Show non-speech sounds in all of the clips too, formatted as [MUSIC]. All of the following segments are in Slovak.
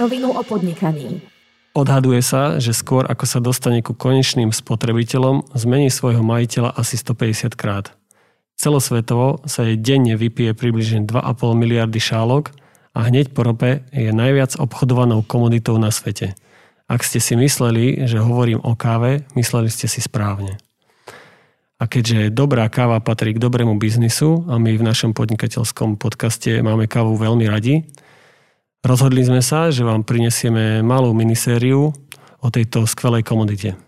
rovinu o podnikaní. Odhaduje sa, že skôr ako sa dostane ku konečným spotrebiteľom, zmení svojho majiteľa asi 150 krát. Celosvetovo sa jej denne vypije približne 2,5 miliardy šálok a hneď po rope je najviac obchodovanou komoditou na svete. Ak ste si mysleli, že hovorím o káve, mysleli ste si správne. A keďže dobrá káva patrí k dobrému biznisu a my v našom podnikateľskom podcaste máme kávu veľmi radi, rozhodli sme sa, že vám prinesieme malú minisériu o tejto skvelej komodite.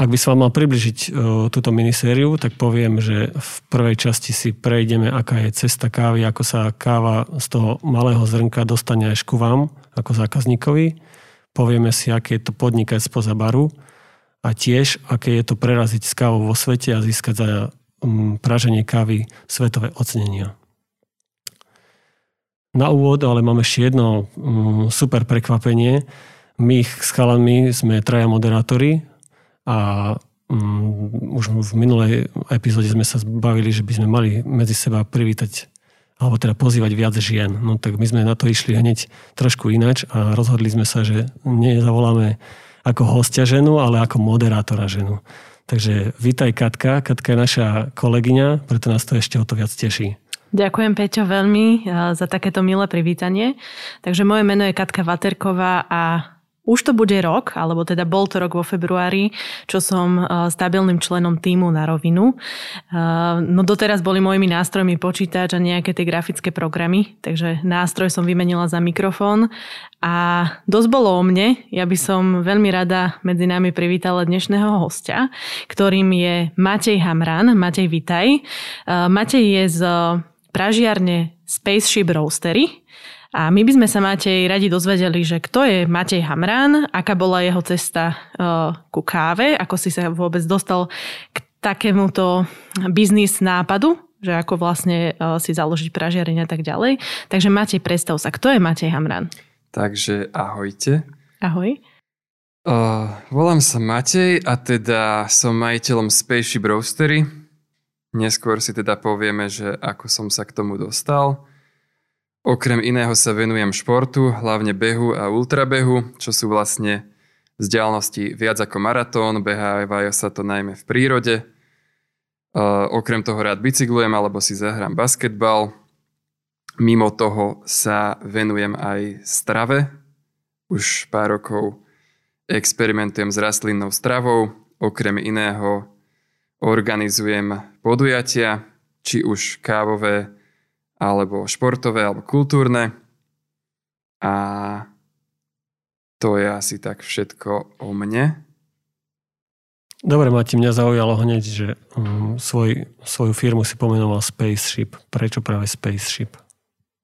Ak by som vám mal približiť e, túto minisériu, tak poviem, že v prvej časti si prejdeme, aká je cesta kávy, ako sa káva z toho malého zrnka dostane až ku vám, ako zákazníkovi. Povieme si, aké je to podnikať spoza baru a tiež, aké je to preraziť s kávou vo svete a získať za mm, praženie kávy svetové ocenenia. Na úvod ale máme ešte jedno mm, super prekvapenie. My s chalami sme traja moderátori a um, už v minulej epizóde sme sa zbavili, že by sme mali medzi seba privítať alebo teda pozývať viac žien. No tak my sme na to išli hneď trošku inač a rozhodli sme sa, že nezavoláme ako hostia ženu, ale ako moderátora ženu. Takže vítaj Katka. Katka je naša kolegyňa, preto nás to ešte o to viac teší. Ďakujem Peťo veľmi eh, za takéto milé privítanie. Takže moje meno je Katka Vaterková a už to bude rok, alebo teda bol to rok vo februári, čo som e, stabilným členom týmu na rovinu. E, no doteraz boli mojimi nástrojmi počítač a nejaké tie grafické programy, takže nástroj som vymenila za mikrofón a dosť bolo o mne. Ja by som veľmi rada medzi nami privítala dnešného hostia, ktorým je Matej Hamran. Matej, vitaj. Matej je z pražiarne Spaceship Roastery. A my by sme sa Matej radi dozvedeli, že kto je Matej Hamran, aká bola jeho cesta uh, ku káve, ako si sa vôbec dostal k takémuto biznis nápadu, že ako vlastne uh, si založiť pražiareň a tak ďalej. Takže Matej, predstav sa, kto je Matej Hamran? Takže ahojte. Ahoj. Uh, volám sa Matej a teda som majiteľom Spaceship Roastery. Neskôr si teda povieme, že ako som sa k tomu dostal. Okrem iného sa venujem športu, hlavne behu a ultrabehu, čo sú vlastne vzdialenosti viac ako maratón, behávajú sa to najmä v prírode. Okrem toho rád bicyklujem alebo si zahrám basketbal. Mimo toho sa venujem aj strave. Už pár rokov experimentujem s rastlinnou stravou. Okrem iného organizujem podujatia, či už kávové, alebo športové, alebo kultúrne. A to je asi tak všetko o mne. Dobre, Mati, mňa zaujalo hneď, že um, svoj, svoju firmu si pomenoval Spaceship. Prečo práve Spaceship?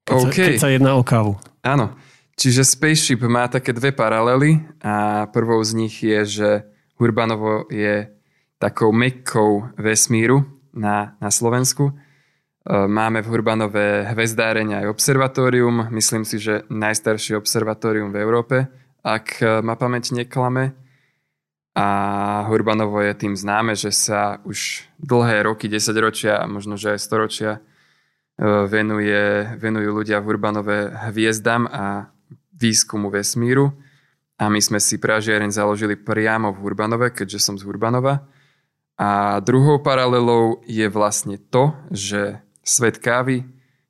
Keď, okay. sa, keď sa jedná o kávu. Áno, čiže Spaceship má také dve paralely a prvou z nich je, že Urbanovo je takou mekkou vesmíru na, na Slovensku E, máme v Hurbanové hvezdáreň aj observatórium, myslím si, že najstaršie observatórium v Európe, ak e, ma pamäť neklame. A Hurbanovo je tým známe, že sa už dlhé roky, 10 ročia a možno, že aj storočia e, venuje, venujú ľudia v Hurbanové hviezdam a výskumu vesmíru. A my sme si pražiareň založili priamo v Hurbanove, keďže som z Hurbanova. A druhou paralelou je vlastne to, že Svet kávy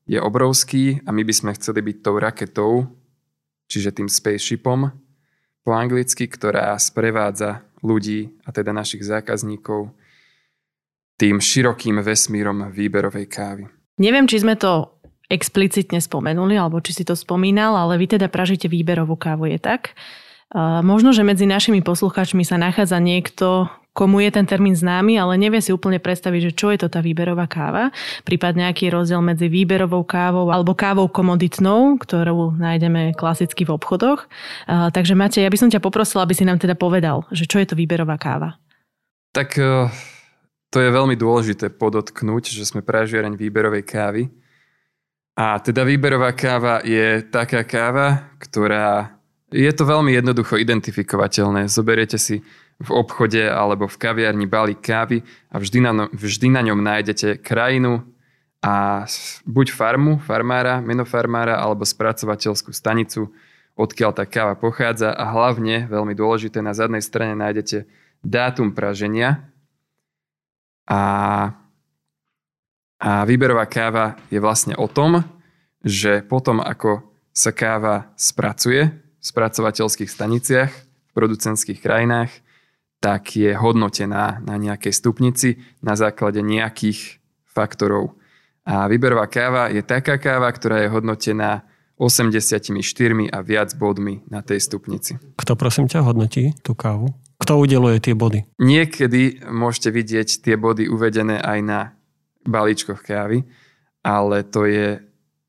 je obrovský a my by sme chceli byť tou raketou, čiže tým spaceshipom po anglicky, ktorá sprevádza ľudí a teda našich zákazníkov tým širokým vesmírom výberovej kávy. Neviem, či sme to explicitne spomenuli, alebo či si to spomínal, ale vy teda pražíte výberovú kávu, je tak? Možno, že medzi našimi poslucháčmi sa nachádza niekto, komu je ten termín známy, ale nevie si úplne predstaviť, že čo je to tá výberová káva, prípadne aký je rozdiel medzi výberovou kávou alebo kávou komoditnou, ktorú nájdeme klasicky v obchodoch. Takže Matej, ja by som ťa poprosila, aby si nám teda povedal, že čo je to výberová káva. Tak uh, to je veľmi dôležité podotknúť, že sme pražiareň výberovej kávy. A teda výberová káva je taká káva, ktorá je to veľmi jednoducho identifikovateľné. Zoberiete si v obchode alebo v kaviarni balík kávy a vždy na, no, vždy na ňom nájdete krajinu a buď farmu, farmára, meno farmára alebo spracovateľskú stanicu, odkiaľ tá káva pochádza a hlavne, veľmi dôležité, na zadnej strane nájdete dátum praženia. A, a výberová káva je vlastne o tom, že potom ako sa káva spracuje v spracovateľských staniciach v producentských krajinách, tak je hodnotená na nejakej stupnici na základe nejakých faktorov. A výberová káva je taká káva, ktorá je hodnotená 84 a viac bodmi na tej stupnici. Kto prosím ťa hodnotí tú kávu? Kto udeluje tie body? Niekedy môžete vidieť tie body uvedené aj na balíčkoch kávy, ale to je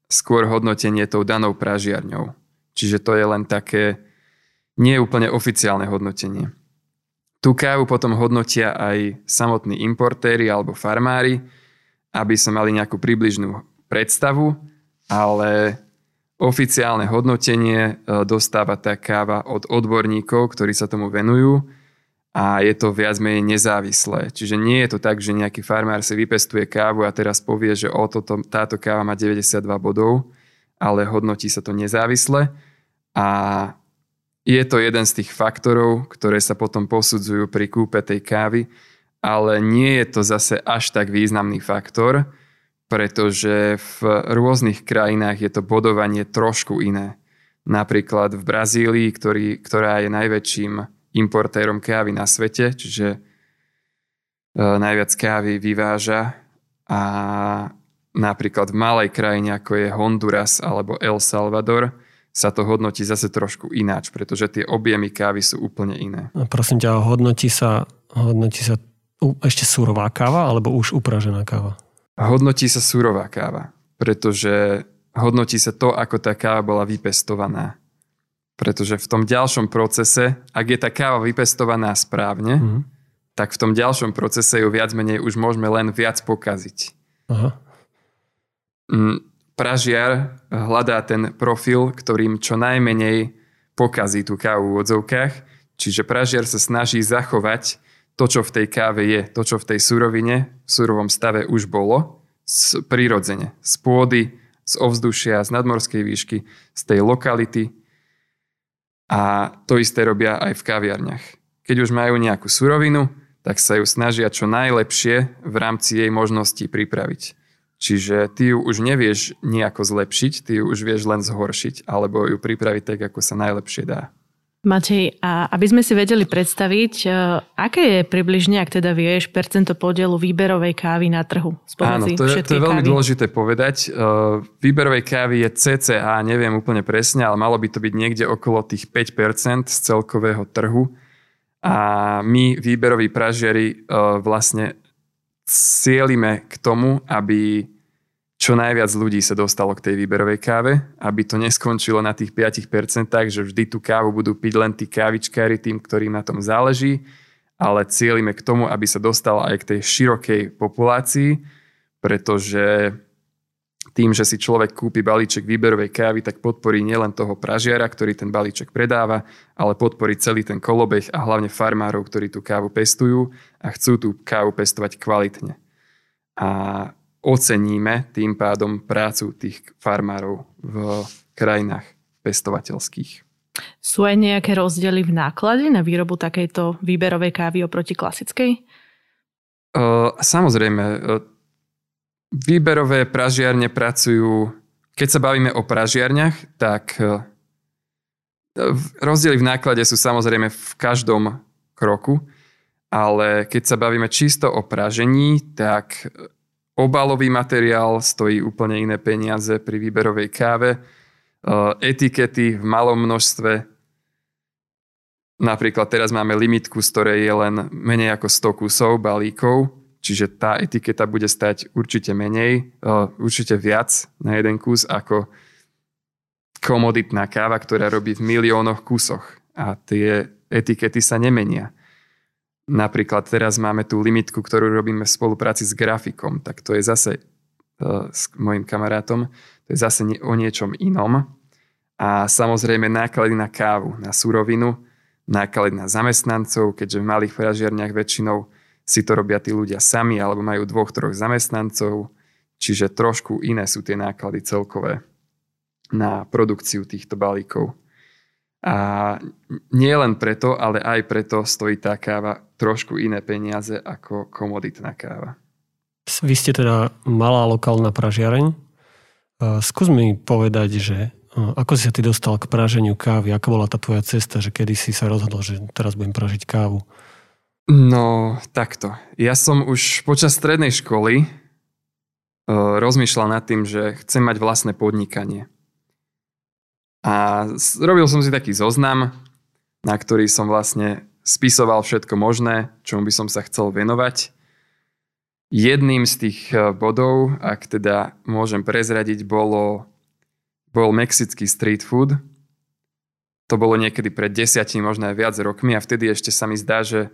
skôr hodnotenie tou danou pražiarňou. Čiže to je len také nie úplne oficiálne hodnotenie. Tú kávu potom hodnotia aj samotní importéri alebo farmári, aby sme mali nejakú približnú predstavu, ale oficiálne hodnotenie e, dostáva tá káva od odborníkov, ktorí sa tomu venujú a je to viac menej nezávislé. Čiže nie je to tak, že nejaký farmár si vypestuje kávu a teraz povie, že o toto, táto káva má 92 bodov, ale hodnotí sa to nezávisle a je to jeden z tých faktorov, ktoré sa potom posudzujú pri kúpe tej kávy ale nie je to zase až tak významný faktor, pretože v rôznych krajinách je to bodovanie trošku iné. Napríklad v Brazílii, ktorý, ktorá je najväčším importérom kávy na svete, čiže e, najviac kávy vyváža a napríklad v malej krajine ako je Honduras alebo El Salvador sa to hodnotí zase trošku ináč, pretože tie objemy kávy sú úplne iné. A prosím ťa, hodnotí sa, hodnotí sa ešte surová káva alebo už upražená káva? Hodnotí sa surová káva, pretože hodnotí sa to, ako tá káva bola vypestovaná. Pretože v tom ďalšom procese, ak je tá káva vypestovaná správne, mm. tak v tom ďalšom procese ju viac menej už môžeme len viac pokaziť. Aha. Mm, pražiar hľadá ten profil, ktorým čo najmenej pokazí tú kávu v odzovkách, čiže pražiar sa snaží zachovať to, čo v tej káve je, to, čo v tej surovine, v surovom stave už bolo, z, prirodzene, z pôdy, z ovzdušia, z nadmorskej výšky, z tej lokality. A to isté robia aj v kaviarniach. Keď už majú nejakú surovinu, tak sa ju snažia čo najlepšie v rámci jej možností pripraviť. Čiže ty ju už nevieš nejako zlepšiť, ty ju už vieš len zhoršiť, alebo ju pripraviť tak, ako sa najlepšie dá. Matej, a aby sme si vedeli predstaviť, e, aké je približne, ak teda vieš, percento podielu výberovej kávy na trhu? Áno, to je, to je veľmi kávy? dôležité povedať. E, výberovej kávy je CCA, neviem úplne presne, ale malo by to byť niekde okolo tých 5% z celkového trhu. A my, výberoví pražiari, e, vlastne cieľime k tomu, aby čo najviac ľudí sa dostalo k tej výberovej káve, aby to neskončilo na tých 5%, že vždy tú kávu budú piť len tí kávičkári tým, ktorým na tom záleží, ale cieľime k tomu, aby sa dostala aj k tej širokej populácii, pretože tým, že si človek kúpi balíček výberovej kávy, tak podporí nielen toho pražiara, ktorý ten balíček predáva, ale podporí celý ten kolobeh a hlavne farmárov, ktorí tú kávu pestujú a chcú tú kávu pestovať kvalitne. A oceníme tým pádom prácu tých farmárov v krajinách pestovateľských. Sú aj nejaké rozdiely v náklade na výrobu takejto výberovej kávy oproti klasickej? Uh, samozrejme. Uh, výberové pražiarne pracujú, keď sa bavíme o pražiarniach, tak uh, rozdiely v náklade sú samozrejme v každom kroku, ale keď sa bavíme čisto o pražení, tak Obalový materiál stojí úplne iné peniaze pri výberovej káve. E, etikety v malom množstve. Napríklad teraz máme limitku, z ktorej je len menej ako 100 kusov balíkov, čiže tá etiketa bude stať určite menej, e, určite viac na jeden kus ako komoditná káva, ktorá robí v miliónoch kusoch. A tie etikety sa nemenia. Napríklad teraz máme tú limitku, ktorú robíme v spolupráci s grafikom, tak to je zase uh, s mojim kamarátom, to je zase o niečom inom. A samozrejme náklady na kávu, na surovinu, náklady na zamestnancov, keďže v malých pražiarniach väčšinou si to robia tí ľudia sami alebo majú dvoch, troch zamestnancov, čiže trošku iné sú tie náklady celkové na produkciu týchto balíkov. A nie len preto, ale aj preto stojí tá káva trošku iné peniaze ako komoditná káva. Vy ste teda malá lokálna pražiareň. Skús mi povedať, že ako si sa ty dostal k praženiu kávy? Aká bola tá tvoja cesta, že kedy si sa rozhodol, že teraz budem pražiť kávu? No, takto. Ja som už počas strednej školy uh, rozmýšľal nad tým, že chcem mať vlastné podnikanie. A robil som si taký zoznam, na ktorý som vlastne spisoval všetko možné, čomu by som sa chcel venovať. Jedným z tých e, bodov, ak teda môžem prezradiť, bolo, bol mexický street food. To bolo niekedy pred desiatimi, možno aj viac rokmi a vtedy ešte sa mi zdá, že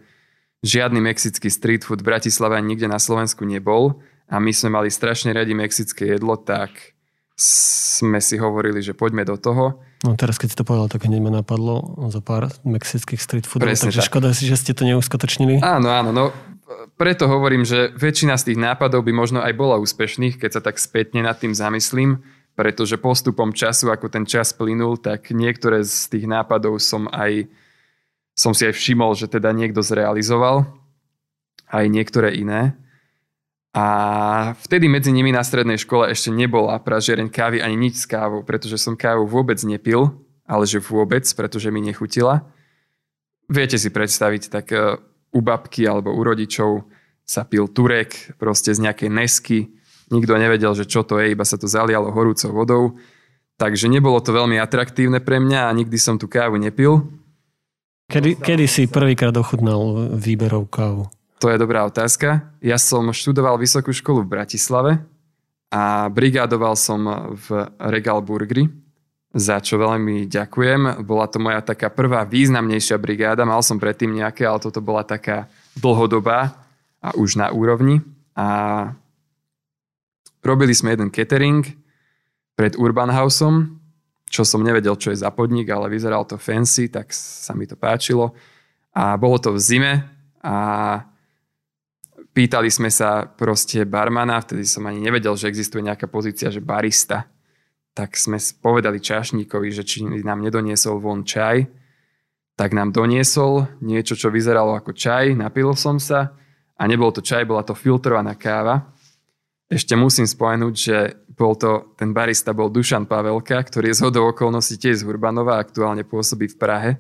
žiadny mexický street food v Bratislave nikde na Slovensku nebol a my sme mali strašne radi mexické jedlo, tak sme si hovorili, že poďme do toho. No teraz, keď si to povedal, tak hneď ma napadlo za pár mexických street foodov, Presne takže tak. škoda si, že ste to neuskutočnili. Áno, áno, no preto hovorím, že väčšina z tých nápadov by možno aj bola úspešných, keď sa tak spätne nad tým zamyslím, pretože postupom času, ako ten čas plynul, tak niektoré z tých nápadov som aj som si aj všimol, že teda niekto zrealizoval, aj niektoré iné. A vtedy medzi nimi na strednej škole ešte nebola pražiareň kávy ani nič s kávou, pretože som kávu vôbec nepil, ale že vôbec, pretože mi nechutila. Viete si predstaviť, tak e, u babky alebo u rodičov sa pil turek proste z nejakej nesky. Nikto nevedel, že čo to je, iba sa to zalialo horúcou vodou. Takže nebolo to veľmi atraktívne pre mňa a nikdy som tú kávu nepil. Kedy, kedy si prvýkrát ochutnal výberov kávu? To je dobrá otázka. Ja som študoval vysokú školu v Bratislave a brigádoval som v Regal Burgeri, za čo veľmi ďakujem. Bola to moja taká prvá významnejšia brigáda. Mal som predtým nejaké, ale toto bola taká dlhodobá a už na úrovni. A robili sme jeden catering pred Urban Houseom, čo som nevedel, čo je za podnik, ale vyzeral to fancy, tak sa mi to páčilo. A bolo to v zime a Pýtali sme sa proste barmana, vtedy som ani nevedel, že existuje nejaká pozícia, že barista. Tak sme povedali čašníkovi, že či nám nedoniesol von čaj. Tak nám doniesol niečo, čo vyzeralo ako čaj, napil som sa a nebol to čaj, bola to filtrovaná káva. Ešte musím spomenúť, že bol to, ten barista bol Dušan Pavelka, ktorý je z hodou okolností tiež z Hurbanova, aktuálne pôsobí v Prahe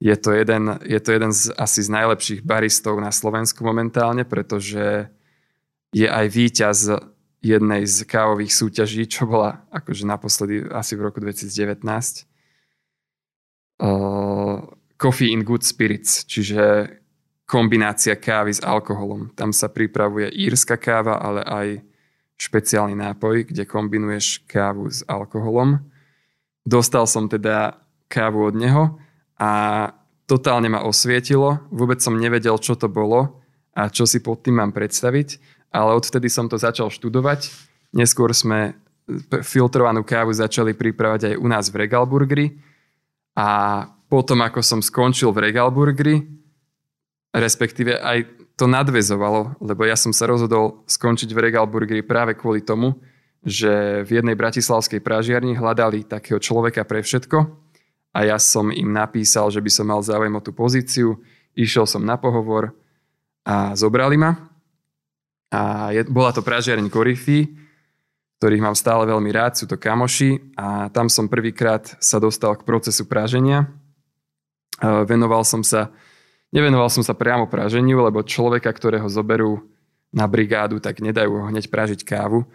je to jeden, je to jeden z asi z najlepších baristov na Slovensku momentálne, pretože je aj víťaz jednej z kávových súťaží, čo bola akože naposledy asi v roku 2019. Uh, Coffee in Good Spirits, čiže kombinácia kávy s alkoholom. Tam sa pripravuje írska káva, ale aj špeciálny nápoj, kde kombinuješ kávu s alkoholom. Dostal som teda kávu od neho a totálne ma osvietilo. Vôbec som nevedel, čo to bolo a čo si pod tým mám predstaviť, ale odvtedy som to začal študovať. Neskôr sme filtrovanú kávu začali pripravať aj u nás v Regalburgeri a potom, ako som skončil v Regalburgeri, respektíve aj to nadvezovalo, lebo ja som sa rozhodol skončiť v Regalburgeri práve kvôli tomu, že v jednej bratislavskej pražiarni hľadali takého človeka pre všetko a ja som im napísal, že by som mal záujem o tú pozíciu. Išiel som na pohovor a zobrali ma. A je, bola to pražiareň Korify, ktorých mám stále veľmi rád, sú to kamoši a tam som prvýkrát sa dostal k procesu praženia. Venoval som sa, nevenoval som sa priamo praženiu, lebo človeka, ktorého zoberú na brigádu, tak nedajú ho hneď pražiť kávu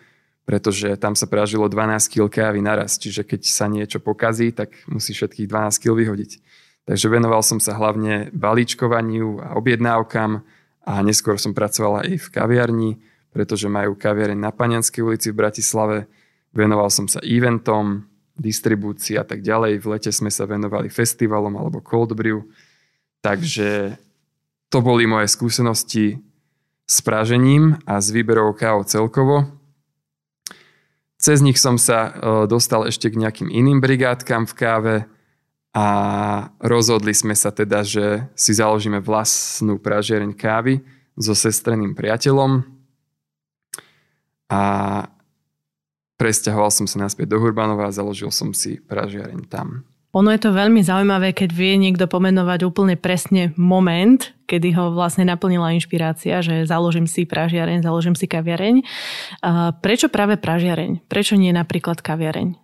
pretože tam sa pražilo 12 kg kávy naraz, čiže keď sa niečo pokazí, tak musí všetkých 12 kg vyhodiť. Takže venoval som sa hlavne balíčkovaniu a objednávkam a neskôr som pracoval aj v kaviarni, pretože majú kaviareň na Panianskej ulici v Bratislave. Venoval som sa eventom, distribúcii a tak ďalej. V lete sme sa venovali festivalom alebo cold brew. Takže to boli moje skúsenosti s pražením a s výberou káv celkovo. Cez nich som sa e, dostal ešte k nejakým iným brigádkam v káve a rozhodli sme sa teda, že si založíme vlastnú pražiareň kávy so sestreným priateľom. a presťahoval som sa naspäť do Hurbanova a založil som si pražiareň tam. Ono je to veľmi zaujímavé, keď vie niekto pomenovať úplne presne moment, kedy ho vlastne naplnila inšpirácia, že založím si pražiareň, založím si kaviareň. Prečo práve pražiareň? Prečo nie napríklad kaviareň?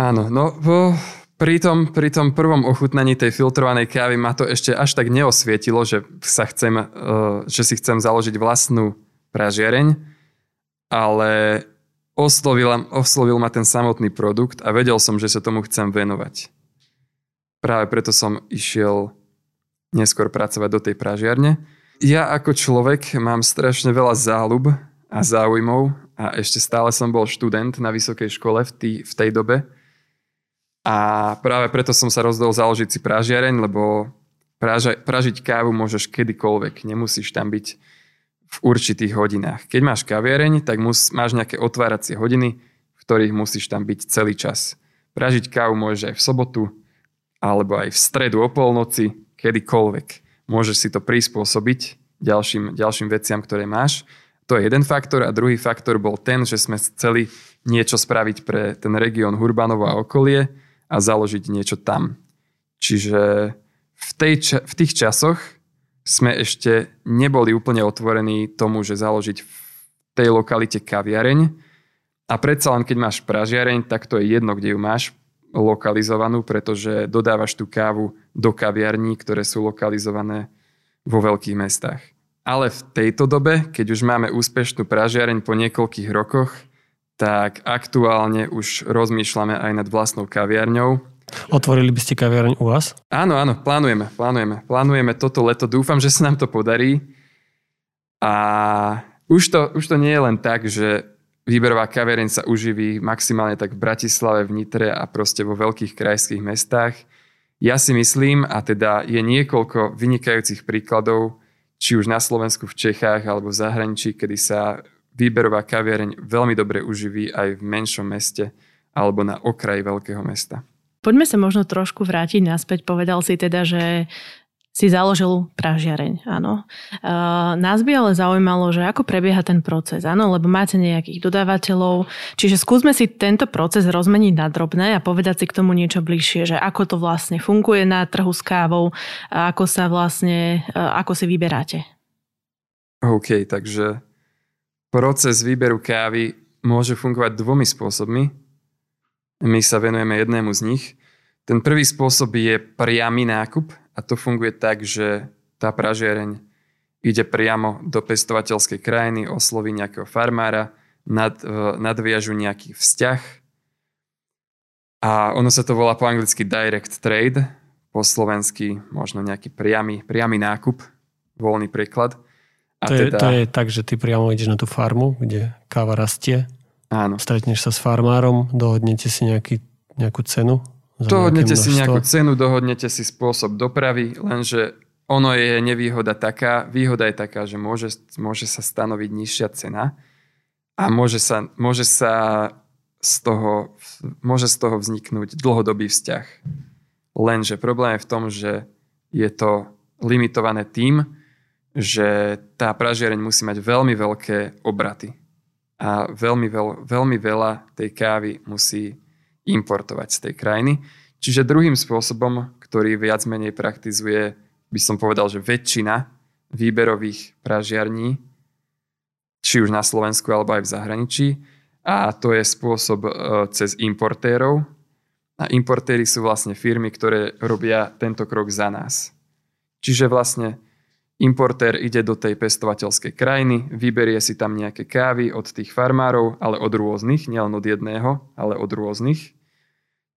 Áno, no vo, pri, tom, pri tom prvom ochutnaní tej filtrovanej kávy ma to ešte až tak neosvietilo, že, sa chcem, e, že si chcem založiť vlastnú pražiareň, ale oslovil, oslovil ma ten samotný produkt a vedel som, že sa tomu chcem venovať práve preto som išiel neskôr pracovať do tej pražiarne. Ja ako človek mám strašne veľa záľub a záujmov a ešte stále som bol študent na vysokej škole v, tý, v tej dobe. A práve preto som sa rozhodol založiť si pražiareň, lebo praža, pražiť kávu môžeš kedykoľvek, nemusíš tam byť v určitých hodinách. Keď máš kaviareň, tak mus, máš nejaké otváracie hodiny, v ktorých musíš tam byť celý čas. Pražiť kávu môžeš aj v sobotu, alebo aj v stredu o polnoci, kedykoľvek. Môžeš si to prispôsobiť ďalším, ďalším veciam, ktoré máš. To je jeden faktor a druhý faktor bol ten, že sme chceli niečo spraviť pre ten región Hurbanovo a okolie a založiť niečo tam. Čiže v, tej, v tých časoch sme ešte neboli úplne otvorení tomu, že založiť v tej lokalite kaviareň a predsa len keď máš pražiareň, tak to je jedno, kde ju máš, lokalizovanú, pretože dodávaš tú kávu do kaviarní, ktoré sú lokalizované vo veľkých mestách. Ale v tejto dobe, keď už máme úspešnú pražiareň po niekoľkých rokoch, tak aktuálne už rozmýšľame aj nad vlastnou kaviarňou. Otvorili by ste kaviarň u vás? Áno, áno, plánujeme, plánujeme. Plánujeme toto leto, dúfam, že sa nám to podarí. A už to, už to nie je len tak, že výberová kaviareň sa uživí maximálne tak v Bratislave, v Nitre a proste vo veľkých krajských mestách. Ja si myslím, a teda je niekoľko vynikajúcich príkladov, či už na Slovensku, v Čechách alebo v zahraničí, kedy sa výberová kaviareň veľmi dobre uživí aj v menšom meste alebo na okraji veľkého mesta. Poďme sa možno trošku vrátiť naspäť. Povedal si teda, že si založil pražiareň, áno. Uh, nás by ale zaujímalo, že ako prebieha ten proces, áno, lebo máte nejakých dodávateľov, čiže skúsme si tento proces rozmeniť na drobné a povedať si k tomu niečo bližšie, že ako to vlastne funguje na trhu s kávou a ako sa vlastne, uh, ako si vyberáte. OK, takže proces výberu kávy môže fungovať dvomi spôsobmi. My sa venujeme jednému z nich. Ten prvý spôsob je priamy nákup a to funguje tak, že tá pražiareň ide priamo do pestovateľskej krajiny, osloví nejakého farmára, nad, nadviažu nejaký vzťah a ono sa to volá po anglicky direct trade, po slovensky možno nejaký priamy, priamy nákup, voľný preklad. A to, je, teda... to je tak, že ty priamo ideš na tú farmu, kde káva rastie, Áno. stretneš sa s farmárom, dohodnete si nejaký, nejakú cenu Dohodnete si nejakú cenu, dohodnete si spôsob dopravy, lenže ono je nevýhoda taká, výhoda je taká, že môže, môže sa stanoviť nižšia cena a môže sa, môže sa z toho, môže z toho vzniknúť dlhodobý vzťah. Lenže problém je v tom, že je to limitované tým, že tá pražiareň musí mať veľmi veľké obraty a veľmi, veľ, veľmi veľa tej kávy musí importovať z tej krajiny. Čiže druhým spôsobom, ktorý viac menej praktizuje, by som povedal, že väčšina výberových pražiarní, či už na Slovensku alebo aj v zahraničí, a to je spôsob e, cez importérov. A importéry sú vlastne firmy, ktoré robia tento krok za nás. Čiže vlastne importér ide do tej pestovateľskej krajiny, vyberie si tam nejaké kávy od tých farmárov, ale od rôznych, nielen od jedného, ale od rôznych.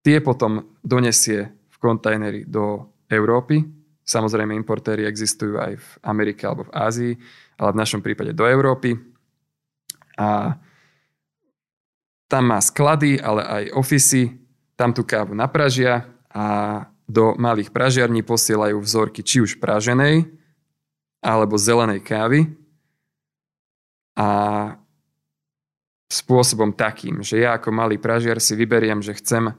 Tie potom donesie v kontajneri do Európy. Samozrejme, importéry existujú aj v Amerike alebo v Ázii, ale v našom prípade do Európy. A tam má sklady, ale aj ofisy, tam tú kávu napražia a do malých pražiarní posielajú vzorky či už praženej alebo zelenej kávy a spôsobom takým, že ja ako malý pražiar si vyberiem, že chcem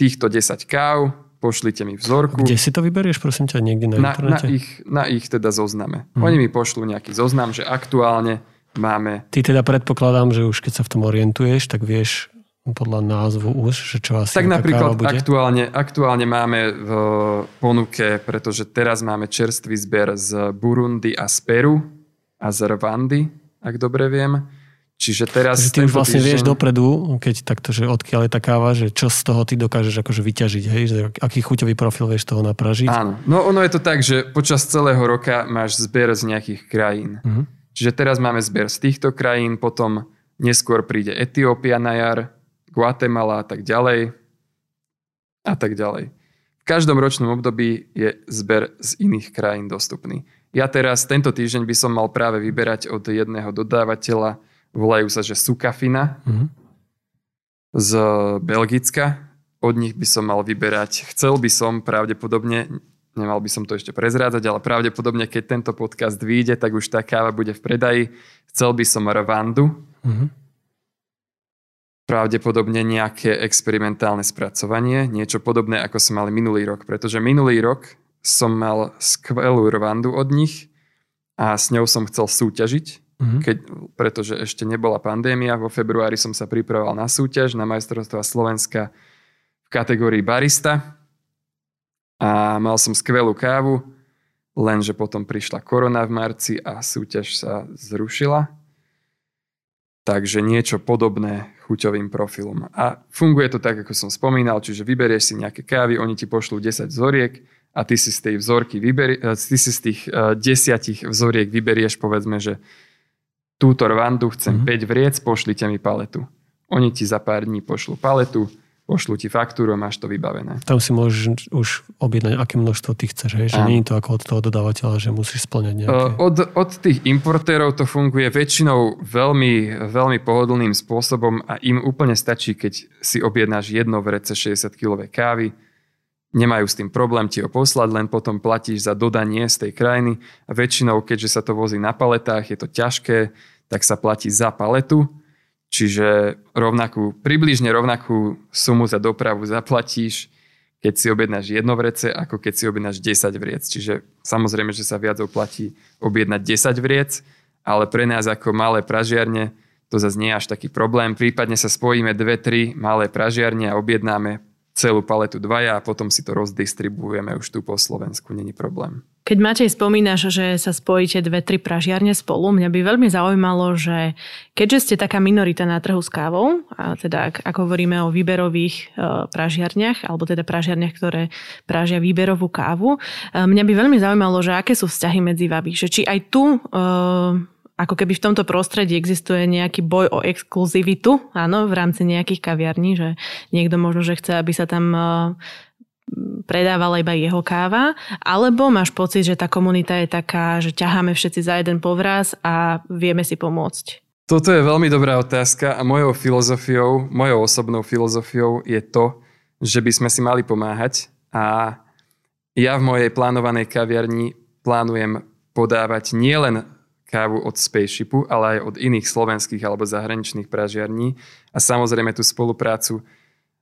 týchto 10 káv, pošlite mi vzorku. Kde si to vyberieš, prosím ťa, niekde na, na internete? Na ich, na ich teda zozname. Hmm. Oni mi pošlú nejaký zoznam, že aktuálne máme... Ty teda predpokladám, že už keď sa v tom orientuješ, tak vieš podľa názvu už, že čo asi Tak napríklad bude? Aktuálne, aktuálne máme v ponuke, pretože teraz máme čerstvý zber z Burundi a z Peru a z Rwandy, ak dobre viem. Čiže teraz... Takže ty už vlastne týždeň... vieš dopredu, keď takto, že odkiaľ je tá káva, že čo z toho ty dokážeš akože vyťažiť, hej? Že aký chuťový profil vieš toho napražiť? Áno. No ono je to tak, že počas celého roka máš zber z nejakých krajín. Uh-huh. Čiže teraz máme zber z týchto krajín, potom neskôr príde Etiópia na jar, Guatemala a tak ďalej a tak ďalej. V každom ročnom období je zber z iných krajín dostupný. Ja teraz tento týždeň by som mal práve vyberať od jedného dodávateľa volajú sa, že Sukafina mm-hmm. z Belgicka. Od nich by som mal vyberať, chcel by som pravdepodobne, nemal by som to ešte prezrádzať, ale pravdepodobne, keď tento podcast vyjde, tak už tá káva bude v predaji. Chcel by som Rwandu. Mm-hmm. Pravdepodobne nejaké experimentálne spracovanie, niečo podobné, ako som mal minulý rok. Pretože minulý rok som mal skvelú Rwandu od nich a s ňou som chcel súťažiť Mm-hmm. Keď, pretože ešte nebola pandémia, vo februári som sa pripravoval na súťaž na majstrovstva Slovenska v kategórii barista a mal som skvelú kávu, lenže potom prišla korona v marci a súťaž sa zrušila. Takže niečo podobné chuťovým profilom. A funguje to tak, ako som spomínal, čiže vyberieš si nejaké kávy, oni ti pošlú 10 vzoriek a ty si z tej vzorky vyberi, eh, ty si z tých uh, desiatich vzoriek vyberieš povedzme, že túto rvandu chcem mm-hmm. 5 vriec, pošlite mi paletu. Oni ti za pár dní pošlú paletu, pošlú ti faktúru a máš to vybavené. Tam si môžeš už objednať, aké množstvo ty chceš, hej? že nie je to ako od toho dodávateľa, že musíš splňať nejaké... Od, od tých importérov to funguje väčšinou veľmi, veľmi pohodlným spôsobom a im úplne stačí, keď si objednáš jedno vrece 60 kg kávy, nemajú s tým problém ti ho poslať, len potom platíš za dodanie z tej krajiny a väčšinou, keďže sa to vozí na paletách, je to ťažké, tak sa platí za paletu, čiže rovnakú, približne rovnakú sumu za dopravu zaplatíš, keď si objednáš jedno vrece, ako keď si objednáš 10 vriec. Čiže samozrejme, že sa viac oplatí objednať 10 vriec, ale pre nás ako malé pražiarne to zase nie je až taký problém. Prípadne sa spojíme dve, tri malé pražiarne a objednáme celú paletu dvaja a potom si to rozdistribujeme už tu po Slovensku, není problém. Keď Matej spomínaš, že sa spojíte dve, tri pražiarne spolu, mňa by veľmi zaujímalo, že keďže ste taká minorita na trhu s kávou, a teda ak, ak hovoríme o výberových e, pražiarniach, alebo teda pražiarniach, ktoré pražia výberovú kávu, e, mňa by veľmi zaujímalo, že aké sú vzťahy medzi vami. Že či aj tu e, ako keby v tomto prostredí existuje nejaký boj o exkluzivitu, áno, v rámci nejakých kaviarní, že niekto možno, že chce, aby sa tam predávala iba jeho káva, alebo máš pocit, že tá komunita je taká, že ťaháme všetci za jeden povraz a vieme si pomôcť? Toto je veľmi dobrá otázka a mojou filozofiou, mojou osobnou filozofiou je to, že by sme si mali pomáhať a ja v mojej plánovanej kaviarni plánujem podávať nielen kávu od Spaceshipu, ale aj od iných slovenských alebo zahraničných pražiarní. A samozrejme tú spoluprácu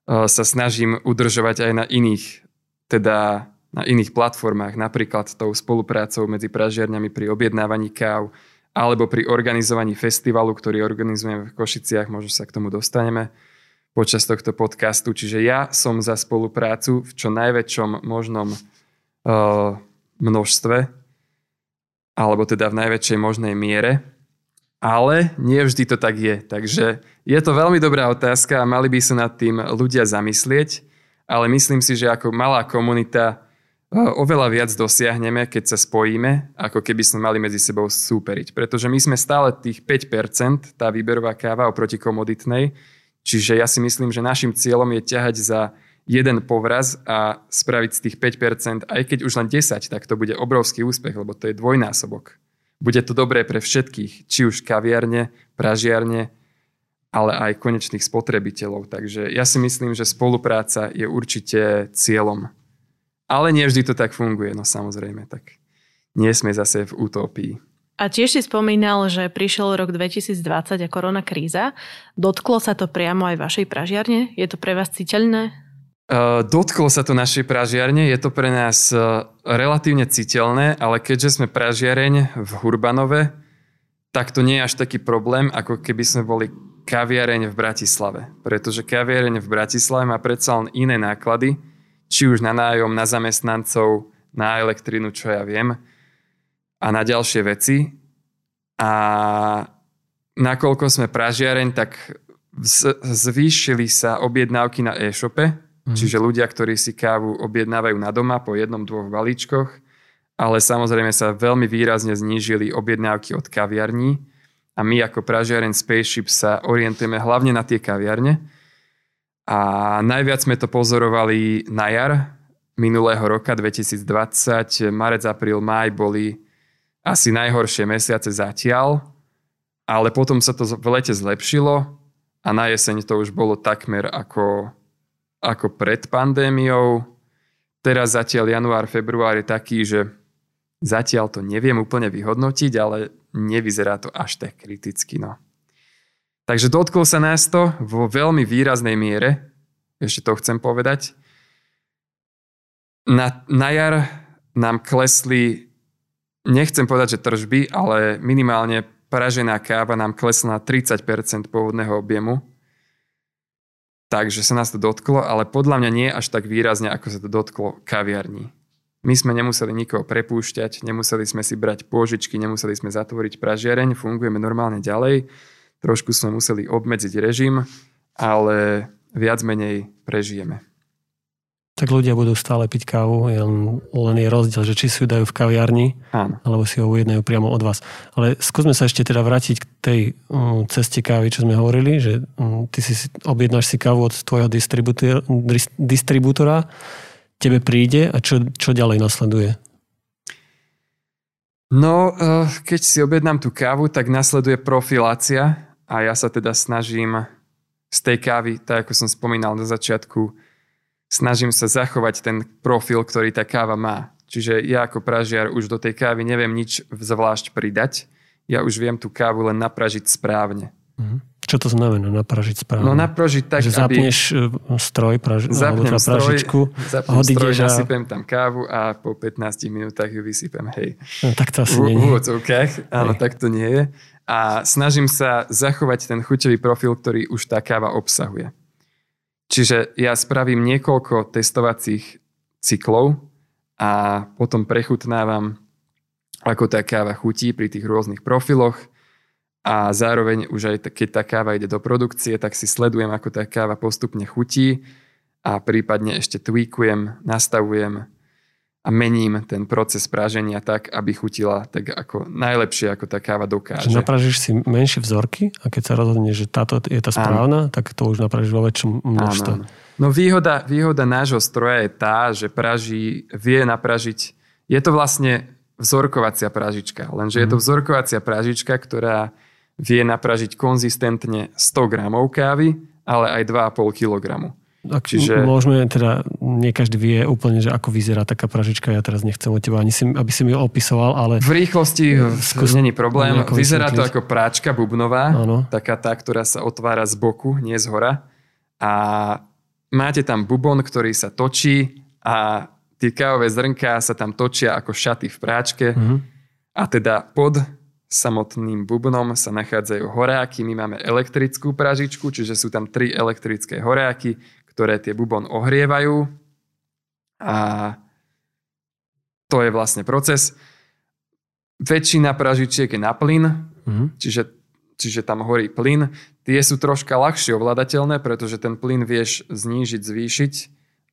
sa snažím udržovať aj na iných, teda na iných platformách, napríklad tou spoluprácou medzi pražiarňami pri objednávaní káv alebo pri organizovaní festivalu, ktorý organizujeme v Košiciach, možno sa k tomu dostaneme počas tohto podcastu. Čiže ja som za spoluprácu v čo najväčšom možnom uh, množstve alebo teda v najväčšej možnej miere. Ale nie vždy to tak je. Takže je to veľmi dobrá otázka a mali by sa nad tým ľudia zamyslieť, ale myslím si, že ako malá komunita e, oveľa viac dosiahneme, keď sa spojíme, ako keby sme mali medzi sebou súperiť. Pretože my sme stále tých 5%, tá výberová káva oproti komoditnej, čiže ja si myslím, že našim cieľom je ťahať za jeden povraz a spraviť z tých 5%, aj keď už len 10, tak to bude obrovský úspech, lebo to je dvojnásobok. Bude to dobré pre všetkých, či už kaviarne, pražiarne, ale aj konečných spotrebiteľov. Takže ja si myslím, že spolupráca je určite cieľom. Ale nie vždy to tak funguje, no samozrejme, tak nie sme zase v utopii. A tiež si spomínal, že prišiel rok 2020 a korona kríza. Dotklo sa to priamo aj vašej pražiarne? Je to pre vás citeľné? Uh, dotklo sa to našej pražiarne, je to pre nás uh, relatívne citeľné, ale keďže sme pražiareň v Hurbanove, tak to nie je až taký problém, ako keby sme boli kaviareň v Bratislave. Pretože kaviareň v Bratislave má predsa len iné náklady, či už na nájom, na zamestnancov, na elektrínu, čo ja viem, a na ďalšie veci. A nakoľko sme pražiareň, tak zvýšili sa objednávky na e-shope, mm. čiže ľudia, ktorí si kávu objednávajú na doma po jednom, dvoch balíčkoch, ale samozrejme sa veľmi výrazne znížili objednávky od kaviarní a my ako pražiareň Spaceship sa orientujeme hlavne na tie kaviarne. A najviac sme to pozorovali na jar minulého roka 2020. Marec, apríl, máj boli asi najhoršie mesiace zatiaľ, ale potom sa to v lete zlepšilo a na jeseň to už bolo takmer ako, ako pred pandémiou. Teraz zatiaľ január, február je taký, že zatiaľ to neviem úplne vyhodnotiť, ale nevyzerá to až tak kriticky. No. Takže dotklo sa nás to vo veľmi výraznej miere, ešte to chcem povedať. Na, na jar nám klesli, nechcem povedať, že tržby, ale minimálne pražená káva nám klesla na 30% pôvodného objemu. Takže sa nás to dotklo, ale podľa mňa nie až tak výrazne, ako sa to dotklo kaviarní. My sme nemuseli nikoho prepúšťať, nemuseli sme si brať pôžičky, nemuseli sme zatvoriť pražiareň, fungujeme normálne ďalej. Trošku sme museli obmedziť režim, ale viac menej prežijeme. Tak ľudia budú stále piť kávu, len je rozdiel, že či si ju dajú v kaviarni, Áno. alebo si ho ujednajú priamo od vás. Ale skúsme sa ešte teda vrátiť k tej um, ceste kávy, čo sme hovorili, že um, ty si objednáš si kávu od tvojho distribútora, distribútora tebe príde a čo, čo ďalej nasleduje? No, eh, keď si objednám tú kávu, tak nasleduje profilácia a ja sa teda snažím z tej kávy, tak ako som spomínal na začiatku, snažím sa zachovať ten profil, ktorý tá káva má. Čiže ja ako pražiar už do tej kávy neviem nič zvlášť pridať. Ja už viem tú kávu len napražiť správne. Mhm. Čo to znamená napražiť správne? No napražiť tak, že zapneš aby... E, stroj, praž... zapnem teda pražičku, zapnem stroj, a... nasypem tam kávu a po 15 minútach ju vysypem, hej. No, tak to asi v, nie je. V úvodzovkách, áno, tak to nie je. A snažím sa zachovať ten chuťový profil, ktorý už tá káva obsahuje. Čiže ja spravím niekoľko testovacích cyklov a potom prechutnávam, ako tá káva chutí pri tých rôznych profiloch a zároveň už aj keď tá káva ide do produkcie, tak si sledujem, ako tá káva postupne chutí a prípadne ešte tweakujem, nastavujem a mením ten proces práženia tak, aby chutila tak ako najlepšie, ako tá káva dokáže. Čiže napražíš si menšie vzorky a keď sa rozhodneš, že táto je tá správna, áno. tak to už napražíš vo väčšom množstve. Áno, No výhoda, výhoda nášho stroja je tá, že praží, vie napražiť, je to vlastne vzorkovacia pražička, lenže mm. je to mhm. vzorkovacia pražička, ktorá vie napražiť konzistentne 100 gramov kávy, ale aj 2,5 kg. Ak Čiže... Môžeme teda, nie každý vie úplne, že ako vyzerá taká pražička. Ja teraz nechcem od teba ani si, aby si mi ju opisoval, ale... V rýchlosti skús... není problém. Vyzerá to ako práčka bubnová, ano. taká tá, ktorá sa otvára z boku, nie z hora. A máte tam bubon, ktorý sa točí a tie kávové zrnká sa tam točia ako šaty v práčke. Uh-huh. A teda pod samotným bubnom sa nachádzajú horáky. My máme elektrickú pražičku, čiže sú tam tri elektrické horáky, ktoré tie bubon ohrievajú a to je vlastne proces. Väčšina pražičiek je na plyn, mm-hmm. čiže, čiže tam horí plyn. Tie sú troška ľahšie ovladateľné, pretože ten plyn vieš znížiť, zvýšiť,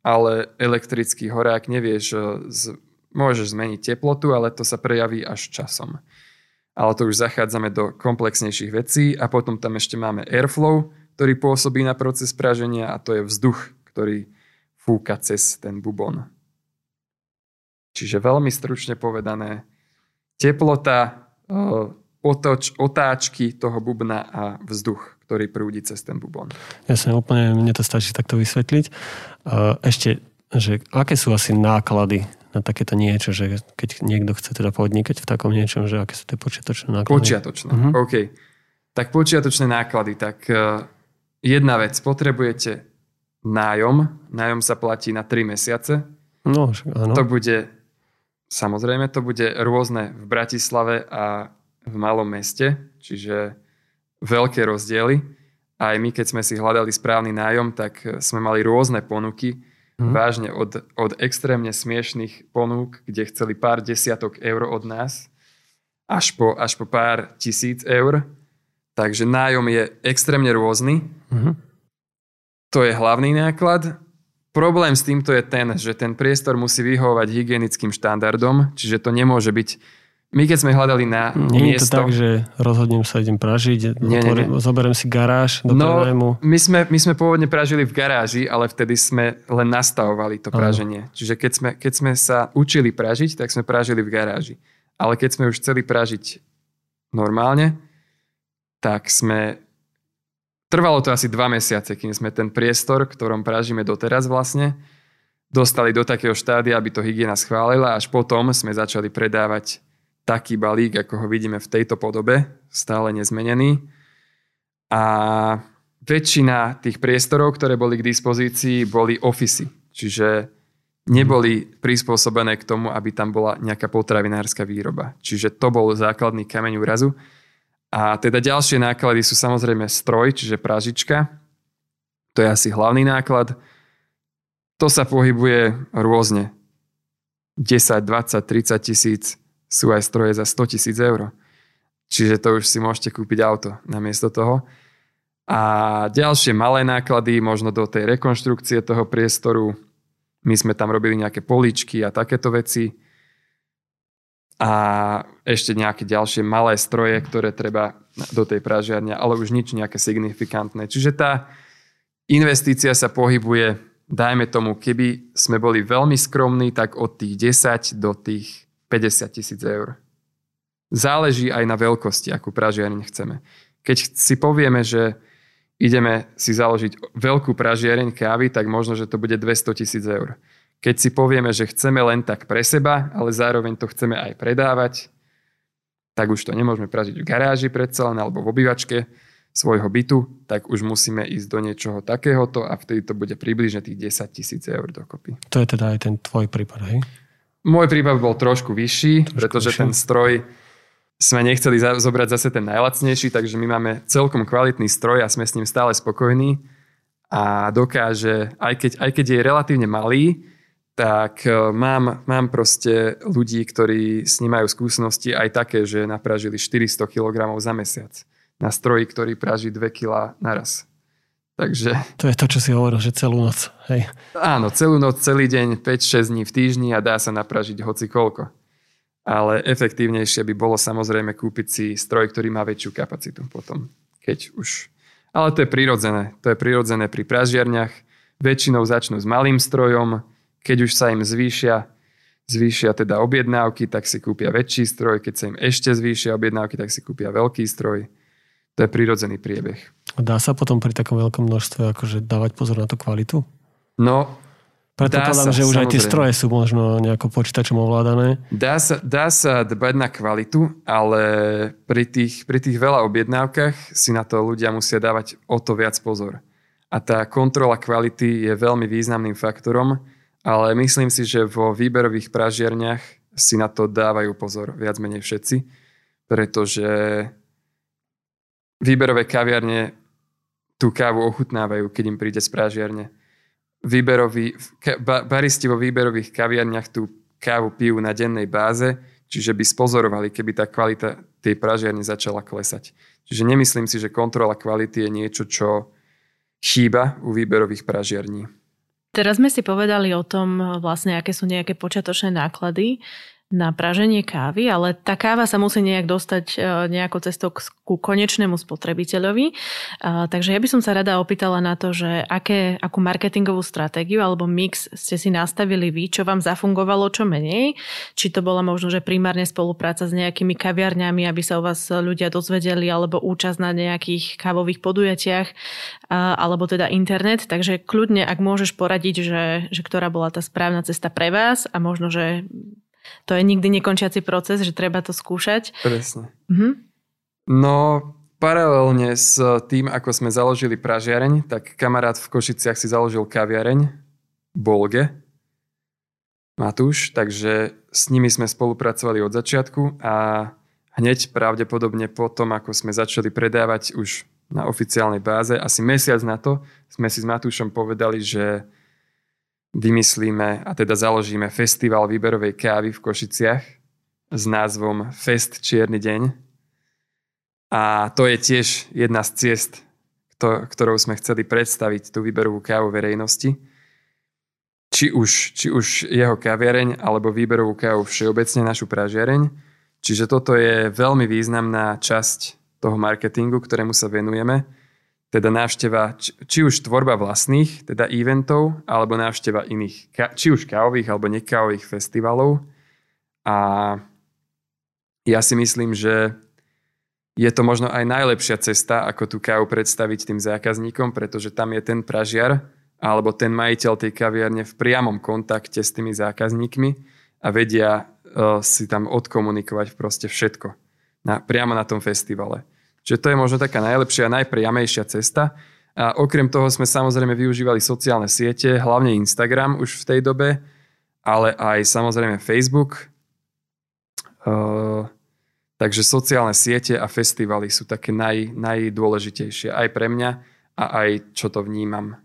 ale elektrický horák nevieš, e, z, môžeš zmeniť teplotu, ale to sa prejaví až časom. Ale to už zachádzame do komplexnejších vecí a potom tam ešte máme airflow, ktorý pôsobí na proces praženia a to je vzduch, ktorý fúka cez ten bubon. Čiže veľmi stručne povedané, teplota, otoč, otáčky toho bubna a vzduch, ktorý prúdi cez ten bubon. Jasne, úplne mne to stačí takto vysvetliť. Ešte, že aké sú asi náklady na takéto niečo, že keď niekto chce teda podnikať v takom niečom, že aké sú tie počiatočné náklady? Počiatočné, uh-huh. OK. Tak počiatočné náklady, tak Jedna vec, potrebujete nájom. Nájom sa platí na 3 mesiace. No, áno. To bude, samozrejme, to bude rôzne v Bratislave a v malom meste, čiže veľké rozdiely. Aj my, keď sme si hľadali správny nájom, tak sme mali rôzne ponuky, mm. vážne od, od extrémne smiešných ponúk, kde chceli pár desiatok eur od nás, až po, až po pár tisíc eur. Takže nájom je extrémne rôzny. Mm. To je hlavný náklad. Problém s týmto je ten, že ten priestor musí vyhovovať hygienickým štandardom, čiže to nemôže byť my keď sme hľadali na Nie miesto... je to tak, že rozhodnem sa, idem pražiť, nie, nie, nie. zoberiem si garáž do no, prenájmu. My sme, my sme pôvodne pražili v garáži, ale vtedy sme len nastavovali to praženie. Čiže keď sme, keď sme sa učili pražiť, tak sme pražili v garáži. Ale keď sme už chceli pražiť normálne, tak sme... Trvalo to asi dva mesiace, kým sme ten priestor, ktorom pražíme doteraz vlastne, dostali do takého štádia, aby to hygiena schválila, až potom sme začali predávať taký balík, ako ho vidíme v tejto podobe, stále nezmenený. A väčšina tých priestorov, ktoré boli k dispozícii, boli ofisy. Čiže neboli prispôsobené k tomu, aby tam bola nejaká potravinárska výroba. Čiže to bol základný kameň úrazu. A teda ďalšie náklady sú samozrejme stroj, čiže pražička. To je asi hlavný náklad. To sa pohybuje rôzne. 10, 20, 30 tisíc sú aj stroje za 100 tisíc eur. Čiže to už si môžete kúpiť auto namiesto toho. A ďalšie malé náklady, možno do tej rekonštrukcie toho priestoru. My sme tam robili nejaké poličky a takéto veci. A ešte nejaké ďalšie malé stroje, ktoré treba do tej pražiarne, ale už nič nejaké signifikantné. Čiže tá investícia sa pohybuje, dajme tomu, keby sme boli veľmi skromní, tak od tých 10 do tých 50 tisíc eur. Záleží aj na veľkosti, akú pražiareň chceme. Keď si povieme, že ideme si založiť veľkú pražiareň kávy, tak možno, že to bude 200 tisíc eur. Keď si povieme, že chceme len tak pre seba, ale zároveň to chceme aj predávať, tak už to nemôžeme pražiť v garáži predsa len alebo v obývačke svojho bytu, tak už musíme ísť do niečoho takéhoto a vtedy to bude približne tých 10 tisíc eur dokopy. To je teda aj ten tvoj prípad, hej? Môj prípad bol trošku vyšší, trošku pretože vyšší. ten stroj sme nechceli zobrať zase ten najlacnejší, takže my máme celkom kvalitný stroj a sme s ním stále spokojní a dokáže, aj keď, aj keď je relatívne malý, tak e, mám, mám proste ľudí, ktorí s ním majú skúsenosti aj také, že napražili 400 kg za mesiac na stroji, ktorý praží 2 kg naraz. Takže... To je to, čo si hovoril, že celú noc. Hej. Áno, celú noc, celý deň, 5-6 dní v týždni a dá sa napražiť hoci koľko. Ale efektívnejšie by bolo samozrejme kúpiť si stroj, ktorý má väčšiu kapacitu potom, keď už... Ale to je prirodzené. To je prirodzené pri pražiarniach. Väčšinou začnú s malým strojom, keď už sa im zvýšia, zvýšia teda objednávky, tak si kúpia väčší stroj, keď sa im ešte zvýšia objednávky, tak si kúpia veľký stroj. To je prirodzený priebeh. Dá sa potom pri takom veľkom množstve akože dávať pozor na tú kvalitu? No, Predpokladám, že už samozrejme. aj tie stroje sú možno nejako počítačom ovládané. Dá sa, dá sa dbať na kvalitu, ale pri tých, pri tých veľa objednávkach si na to ľudia musia dávať o to viac pozor. A tá kontrola kvality je veľmi významným faktorom, ale myslím si, že vo výberových pražiarniach si na to dávajú pozor viac menej všetci, pretože výberové kaviarne tú kávu ochutnávajú, keď im príde z prážiarne. Výberový, baristi vo výberových kaviarniach tú kávu pijú na dennej báze, čiže by spozorovali, keby tá kvalita tej pražiarne začala klesať. Čiže nemyslím si, že kontrola kvality je niečo, čo chýba u výberových pražiarní. Teraz sme si povedali o tom, vlastne, aké sú nejaké počiatočné náklady na praženie kávy, ale tá káva sa musí nejak dostať e, nejakou cestou ku konečnému spotrebiteľovi. E, takže ja by som sa rada opýtala na to, že aké, akú marketingovú stratégiu alebo mix ste si nastavili vy, čo vám zafungovalo čo menej. Či to bola možno, že primárne spolupráca s nejakými kaviarňami, aby sa u vás ľudia dozvedeli, alebo účasť na nejakých kávových podujatiach, e, alebo teda internet. Takže kľudne, ak môžeš poradiť, že, že ktorá bola tá správna cesta pre vás a možno, že to je nikdy nekončiaci proces, že treba to skúšať. Presne. Mhm. No, paralelne s tým, ako sme založili pražiareň, tak kamarát v Košiciach si založil kaviareň Bolge, Matúš, takže s nimi sme spolupracovali od začiatku a hneď pravdepodobne po tom, ako sme začali predávať už na oficiálnej báze, asi mesiac na to sme si s Matúšom povedali, že vymyslíme a teda založíme festival výberovej kávy v Košiciach s názvom Fest Čierny deň. A to je tiež jedna z ciest, ktorou sme chceli predstaviť tú výberovú kávu verejnosti či už, či už jeho kaviareň alebo výberovú kávu všeobecne našu pražiareň. Čiže toto je veľmi významná časť toho marketingu, ktorému sa venujeme. Teda návšteva, či už tvorba vlastných, teda eventov, alebo návšteva iných, či už kávových alebo nekávových festivalov. A ja si myslím, že je to možno aj najlepšia cesta, ako tú kávu predstaviť tým zákazníkom, pretože tam je ten pražiar, alebo ten majiteľ tej kaviarne v priamom kontakte s tými zákazníkmi a vedia uh, si tam odkomunikovať proste všetko na, priamo na tom festivale. Čiže to je možno taká najlepšia a najpriamejšia cesta. A okrem toho sme samozrejme využívali sociálne siete, hlavne Instagram už v tej dobe, ale aj samozrejme Facebook. Uh, takže sociálne siete a festivaly sú také naj, najdôležitejšie aj pre mňa a aj čo to vnímam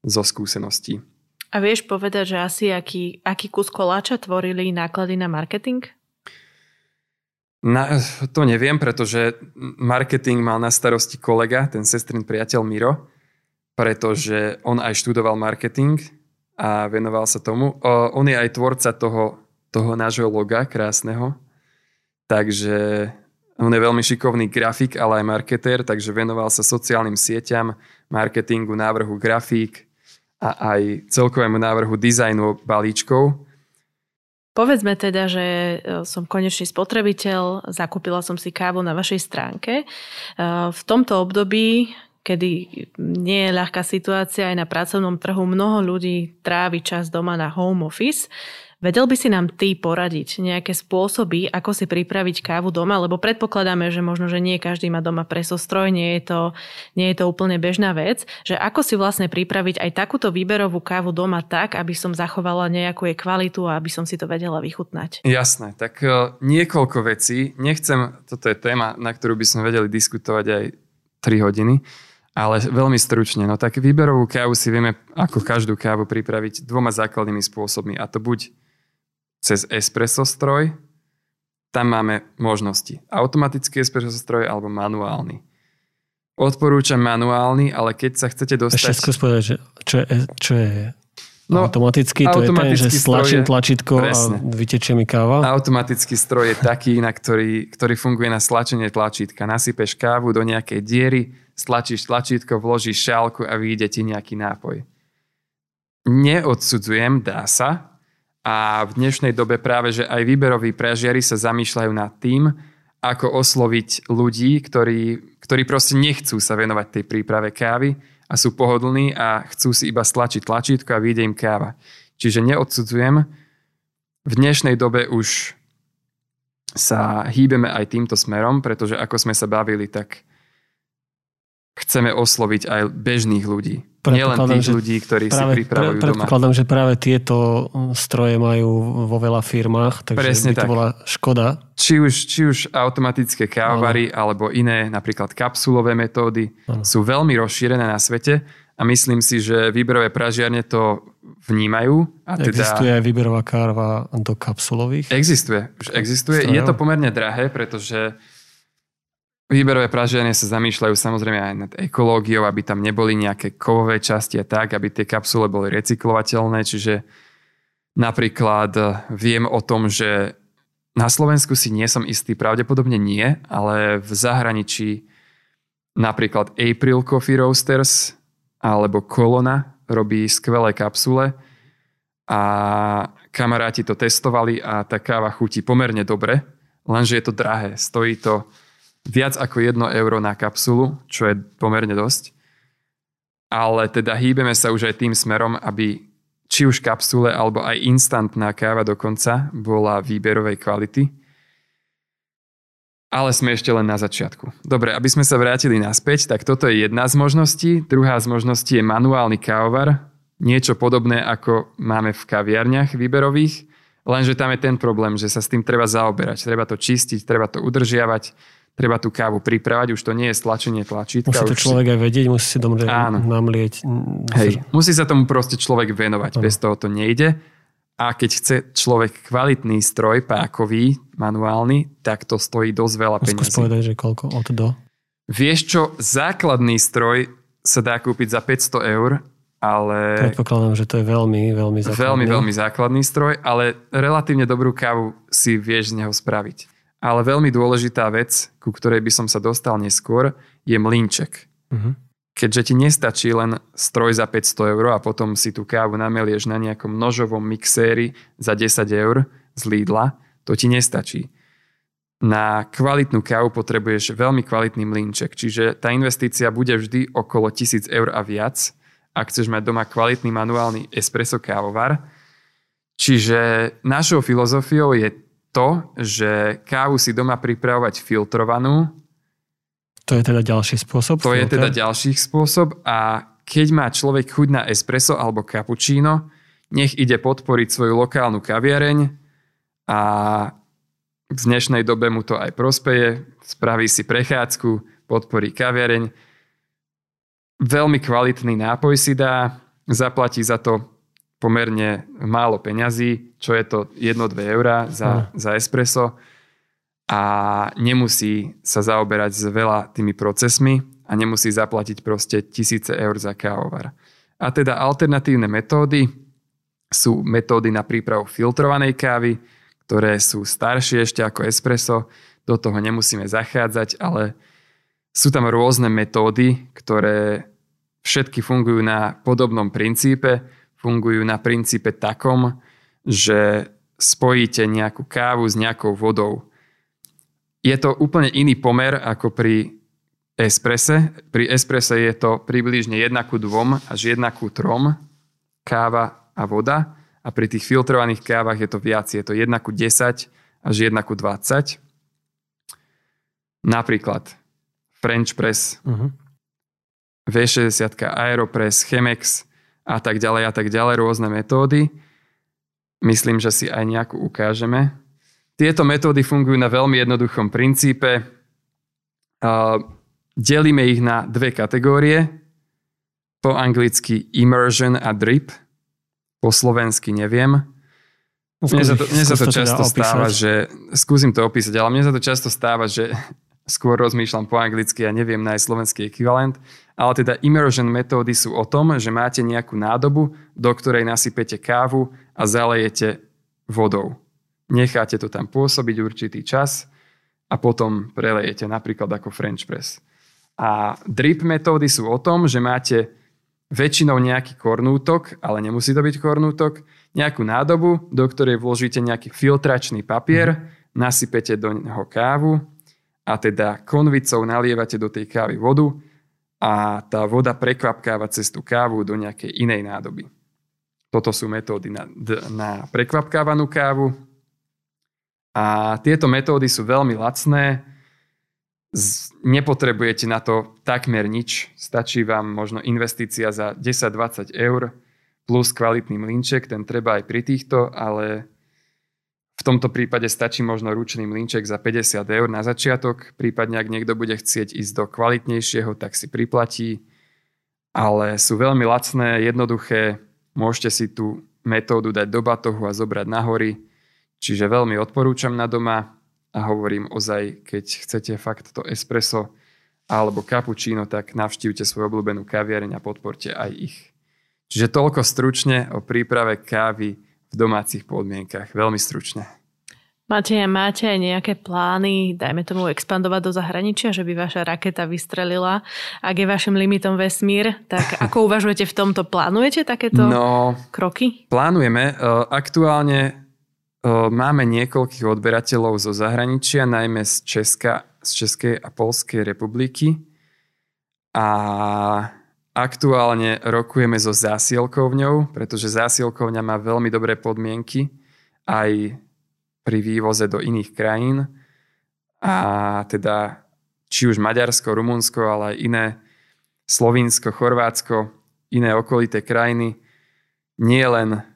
zo skúseností. A vieš povedať, že asi aký, aký kus koláča tvorili náklady na marketing? Na, to neviem, pretože marketing mal na starosti kolega, ten sestrin priateľ Miro, pretože on aj študoval marketing a venoval sa tomu. O, on je aj tvorca toho, toho nášho loga krásneho, takže on je veľmi šikovný grafik, ale aj marketér, takže venoval sa sociálnym sieťam, marketingu, návrhu grafík, a aj celkovému návrhu dizajnu balíčkov. Povedzme teda, že e, som konečný spotrebiteľ, zakúpila som si kávu na vašej stránke. E, v tomto období, kedy nie je ľahká situácia aj na pracovnom trhu, mnoho ľudí trávi čas doma na home office. Vedel by si nám ty poradiť nejaké spôsoby, ako si pripraviť kávu doma, lebo predpokladáme, že možno, že nie každý má doma presostroj, nie je to, nie je to úplne bežná vec, že ako si vlastne pripraviť aj takúto výberovú kávu doma tak, aby som zachovala nejakú jej kvalitu a aby som si to vedela vychutnať. Jasné, tak uh, niekoľko vecí. Nechcem, toto je téma, na ktorú by sme vedeli diskutovať aj 3 hodiny, ale veľmi stručne. No tak výberovú kávu si vieme ako každú kávu pripraviť dvoma základnými spôsobmi. A to buď cez espresso stroj, tam máme možnosti. Automatický espresso stroj alebo manuálny. Odporúčam manuálny, ale keď sa chcete dostať... Ešte skús povedať, že čo je, čo je No, automatický, to je ten, že stlačím tlačítko presne. a vytečie mi káva? Automatický stroj je taký, na ktorý, ktorý funguje na stlačenie tlačítka. Nasypeš kávu do nejakej diery, stlačíš tlačítko, vložíš šálku a vyjde ti nejaký nápoj. Neodsudzujem, dá sa, a v dnešnej dobe práve, že aj výberoví pražiari sa zamýšľajú nad tým, ako osloviť ľudí, ktorí, ktorí proste nechcú sa venovať tej príprave kávy a sú pohodlní a chcú si iba stlačiť tlačítko a vyjde im káva. Čiže neodsudzujem. V dnešnej dobe už sa hýbeme aj týmto smerom, pretože ako sme sa bavili, tak chceme osloviť aj bežných ľudí. Nielen tých že ľudí, ktorí práve, si pripravujú pre, doma. Predpokladám, že práve tieto stroje majú vo veľa firmách, takže Presne by to tak. bola škoda. Či už, či už automatické kávary ano. alebo iné, napríklad kapsulové metódy, ano. sú veľmi rozšírené na svete a myslím si, že výberové pražiarne to vnímajú. A teda... Existuje aj výberová káva do kapsulových? Existuje. Už existuje. Strojov? Je to pomerne drahé, pretože Výberové pražiarne sa zamýšľajú samozrejme aj nad ekológiou, aby tam neboli nejaké kovové časti a tak, aby tie kapsule boli recyklovateľné. Čiže napríklad eh, viem o tom, že na Slovensku si nie som istý, pravdepodobne nie, ale v zahraničí napríklad April Coffee Roasters alebo Kolona robí skvelé kapsule a kamaráti to testovali a tá káva chutí pomerne dobre, lenže je to drahé. Stojí to viac ako 1 euro na kapsulu, čo je pomerne dosť. Ale teda hýbeme sa už aj tým smerom, aby či už kapsule alebo aj instantná káva dokonca bola výberovej kvality. Ale sme ešte len na začiatku. Dobre, aby sme sa vrátili naspäť, tak toto je jedna z možností. Druhá z možností je manuálny kávovar. Niečo podobné, ako máme v kaviarniach výberových, Lenže tam je ten problém, že sa s tým treba zaoberať. Treba to čistiť, treba to udržiavať, treba tú kávu pripravať. Už to nie je stlačenie tlačítka. Musí to človek aj vedieť, musí si dobre Áno. namlieť. Hej, musí sa tomu proste človek venovať. Áno. Bez toho to nejde. A keď chce človek kvalitný stroj pákový, manuálny, tak to stojí dosť veľa Skús peniazí. povedať, že koľko od do. Vieš čo, základný stroj sa dá kúpiť za 500 eur, ale Predpokladám, že to je veľmi, veľmi základný. veľmi, veľmi základný stroj, ale relatívne dobrú kávu si vieš z neho spraviť. Ale veľmi dôležitá vec, ku ktorej by som sa dostal neskôr, je mlínček. Mhm. Keďže ti nestačí len stroj za 500 eur a potom si tú kávu namelieš na nejakom nožovom mixéri za 10 eur z Lidla, to ti nestačí. Na kvalitnú kávu potrebuješ veľmi kvalitný mlínček, čiže tá investícia bude vždy okolo 1000 eur a viac, ak chceš mať doma kvalitný manuálny espresso kávovar. Čiže našou filozofiou je to, že kávu si doma pripravovať filtrovanú, To je teda ďalší spôsob. to je filter. teda ďalší spôsob a keď má človek chuť na espresso alebo cappuccino, nech ide podporiť svoju lokálnu kaviareň a v dnešnej dobe mu to aj prospeje, spraví si prechádzku, podporí kaviareň. Veľmi kvalitný nápoj si dá, zaplatí za to pomerne málo peňazí, čo je to 1-2 eurá za, za espresso. A nemusí sa zaoberať s veľa tými procesmi a nemusí zaplatiť proste tisíce eur za kávovar. A teda alternatívne metódy sú metódy na prípravu filtrovanej kávy, ktoré sú staršie ešte ako espresso, do toho nemusíme zachádzať, ale sú tam rôzne metódy, ktoré všetky fungujú na podobnom princípe, fungujú na princípe takom, že spojíte nejakú kávu s nejakou vodou. Je to úplne iný pomer ako pri esprese. Pri esprese je to približne 1 ku 2 až 1 ku 3 káva a voda a pri tých filtrovaných kávach je to viac. Je to 1 ku 10 až 1 ku 20. Napríklad French press, Mhm. V60, Aeropress, Chemex a tak ďalej a tak ďalej, rôzne metódy. Myslím, že si aj nejakú ukážeme. Tieto metódy fungujú na veľmi jednoduchom princípe. Delíme ich na dve kategórie. Po anglicky immersion a drip. Po slovensky neviem. Mne sa to, mne sa to teda často opísať. stáva, že... Skúsim to opísať, ale mne sa to často stáva, že skôr rozmýšľam po anglicky a neviem nájsť slovenský ekvivalent. Ale teda immersion metódy sú o tom, že máte nejakú nádobu, do ktorej nasypete kávu a zalejete vodou. Necháte to tam pôsobiť určitý čas a potom prelejete napríklad ako French press. A drip metódy sú o tom, že máte väčšinou nejaký kornútok, ale nemusí to byť kornútok, nejakú nádobu, do ktorej vložíte nejaký filtračný papier, nasypete do neho kávu a teda konvicou nalievate do tej kávy vodu a tá voda prekvapkáva cez tú kávu do nejakej inej nádoby. Toto sú metódy na, na prekvapkávanú kávu. A tieto metódy sú veľmi lacné. Z, nepotrebujete na to takmer nič. Stačí vám možno investícia za 10-20 eur plus kvalitný mlinček, ten treba aj pri týchto, ale v tomto prípade stačí možno ručný mlinček za 50 eur na začiatok, prípadne ak niekto bude chcieť ísť do kvalitnejšieho, tak si priplatí. Ale sú veľmi lacné, jednoduché, môžete si tú metódu dať do batohu a zobrať na hory. Čiže veľmi odporúčam na doma a hovorím ozaj, keď chcete fakt to espresso alebo cappuccino, tak navštívte svoju obľúbenú kaviareň a podporte aj ich. Čiže toľko stručne o príprave kávy v domácich podmienkach. Veľmi stručne. Máte, máte aj nejaké plány, dajme tomu, expandovať do zahraničia, že by vaša raketa vystrelila? Ak je vašim limitom vesmír, tak [LAUGHS] ako uvažujete v tomto? Plánujete takéto No, kroky? plánujeme. E, Aktuálne e, máme niekoľkých odberateľov zo zahraničia, najmä z, Česka, z Českej a Polskej republiky. A aktuálne rokujeme so zásielkovňou, pretože zásielkovňa má veľmi dobré podmienky aj pri vývoze do iných krajín. A teda či už Maďarsko, Rumunsko, ale aj iné, Slovinsko, Chorvátsko, iné okolité krajiny, nie len